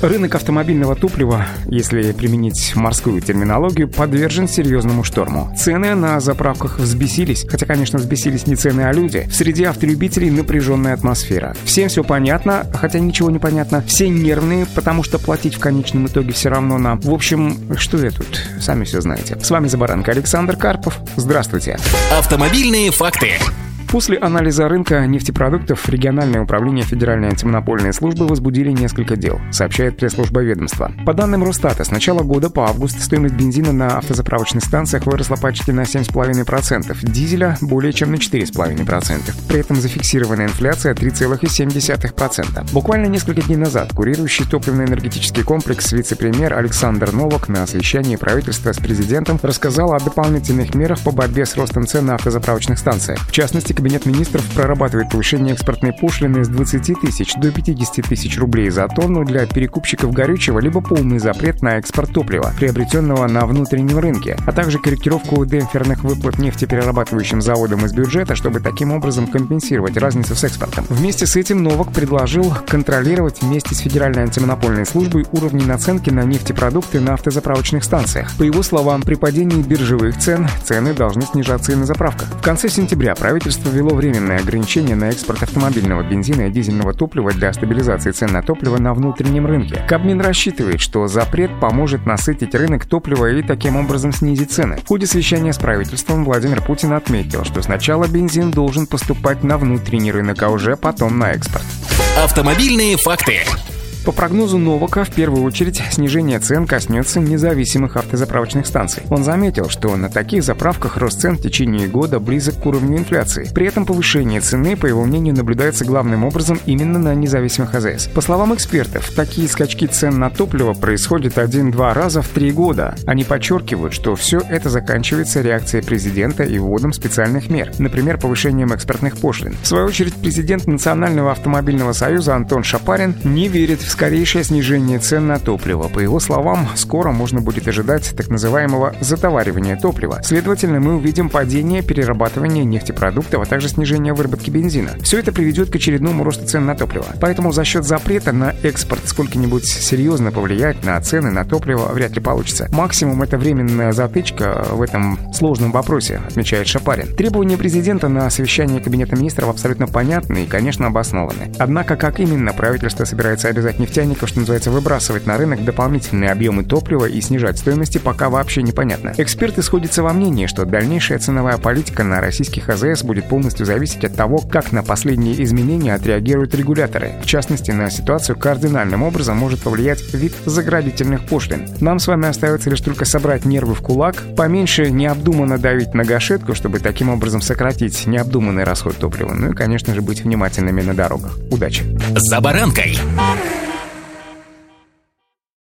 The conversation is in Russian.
Рынок автомобильного топлива, если применить морскую терминологию, подвержен серьезному шторму. Цены на заправках взбесились, хотя, конечно, взбесились не цены, а люди. В среде автолюбителей напряженная атмосфера. Всем все понятно, хотя ничего не понятно. Все нервные, потому что платить в конечном итоге все равно нам. В общем, что я тут? Сами все знаете. С вами Забаранка Александр Карпов. Здравствуйте. Автомобильные факты. После анализа рынка нефтепродуктов региональное управление Федеральной антимонопольной службы возбудили несколько дел, сообщает пресс-служба ведомства. По данным Росстата, с начала года по август стоимость бензина на автозаправочных станциях выросла почти на 7,5%, дизеля более чем на 4,5%. При этом зафиксирована инфляция 3,7%. Буквально несколько дней назад курирующий топливно-энергетический комплекс вице-премьер Александр Новак на совещании правительства с президентом рассказал о дополнительных мерах по борьбе с ростом цен на автозаправочных станциях. В частности, Кабинет министров прорабатывает повышение экспортной пошлины с 20 тысяч до 50 тысяч рублей за тонну для перекупщиков горючего, либо полный запрет на экспорт топлива, приобретенного на внутреннем рынке, а также корректировку демпферных выплат нефтеперерабатывающим заводам из бюджета, чтобы таким образом компенсировать разницу с экспортом. Вместе с этим Новак предложил контролировать вместе с Федеральной антимонопольной службой уровни наценки на нефтепродукты на автозаправочных станциях. По его словам, при падении биржевых цен цены должны снижаться и на заправках. В конце сентября правительство ввело временное ограничение на экспорт автомобильного бензина и дизельного топлива для стабилизации цен на топливо на внутреннем рынке. Кабмин рассчитывает, что запрет поможет насытить рынок топлива и таким образом снизить цены. В ходе совещания с правительством Владимир Путин отметил, что сначала бензин должен поступать на внутренний рынок, а уже потом на экспорт. Автомобильные факты. По прогнозу Новака, в первую очередь, снижение цен коснется независимых автозаправочных станций. Он заметил, что на таких заправках рост цен в течение года близок к уровню инфляции. При этом повышение цены, по его мнению, наблюдается главным образом именно на независимых АЗС. По словам экспертов, такие скачки цен на топливо происходят один-два раза в три года. Они подчеркивают, что все это заканчивается реакцией президента и вводом специальных мер, например, повышением экспортных пошлин. В свою очередь, президент Национального автомобильного союза Антон Шапарин не верит в скорейшее снижение цен на топливо. По его словам, скоро можно будет ожидать так называемого затоваривания топлива. Следовательно, мы увидим падение перерабатывания нефтепродуктов, а также снижение выработки бензина. Все это приведет к очередному росту цен на топливо. Поэтому за счет запрета на экспорт сколько-нибудь серьезно повлиять на цены на топливо вряд ли получится. Максимум это временная затычка в этом сложном вопросе, отмечает Шапарин. Требования президента на совещании Кабинета министров абсолютно понятны и, конечно, обоснованы. Однако, как именно правительство собирается обязать нефтяников, что называется, выбрасывать на рынок дополнительные объемы топлива и снижать стоимости, пока вообще непонятно. Эксперты сходятся во мнении, что дальнейшая ценовая политика на российских АЗС будет полностью зависеть от того, как на последние изменения отреагируют регуляторы. В частности, на ситуацию кардинальным образом может повлиять вид заградительных пошлин. Нам с вами остается лишь только собрать нервы в кулак, поменьше необдуманно давить на гашетку, чтобы таким образом сократить необдуманный расход топлива, ну и, конечно же, быть внимательными на дорогах. Удачи! За баранкой!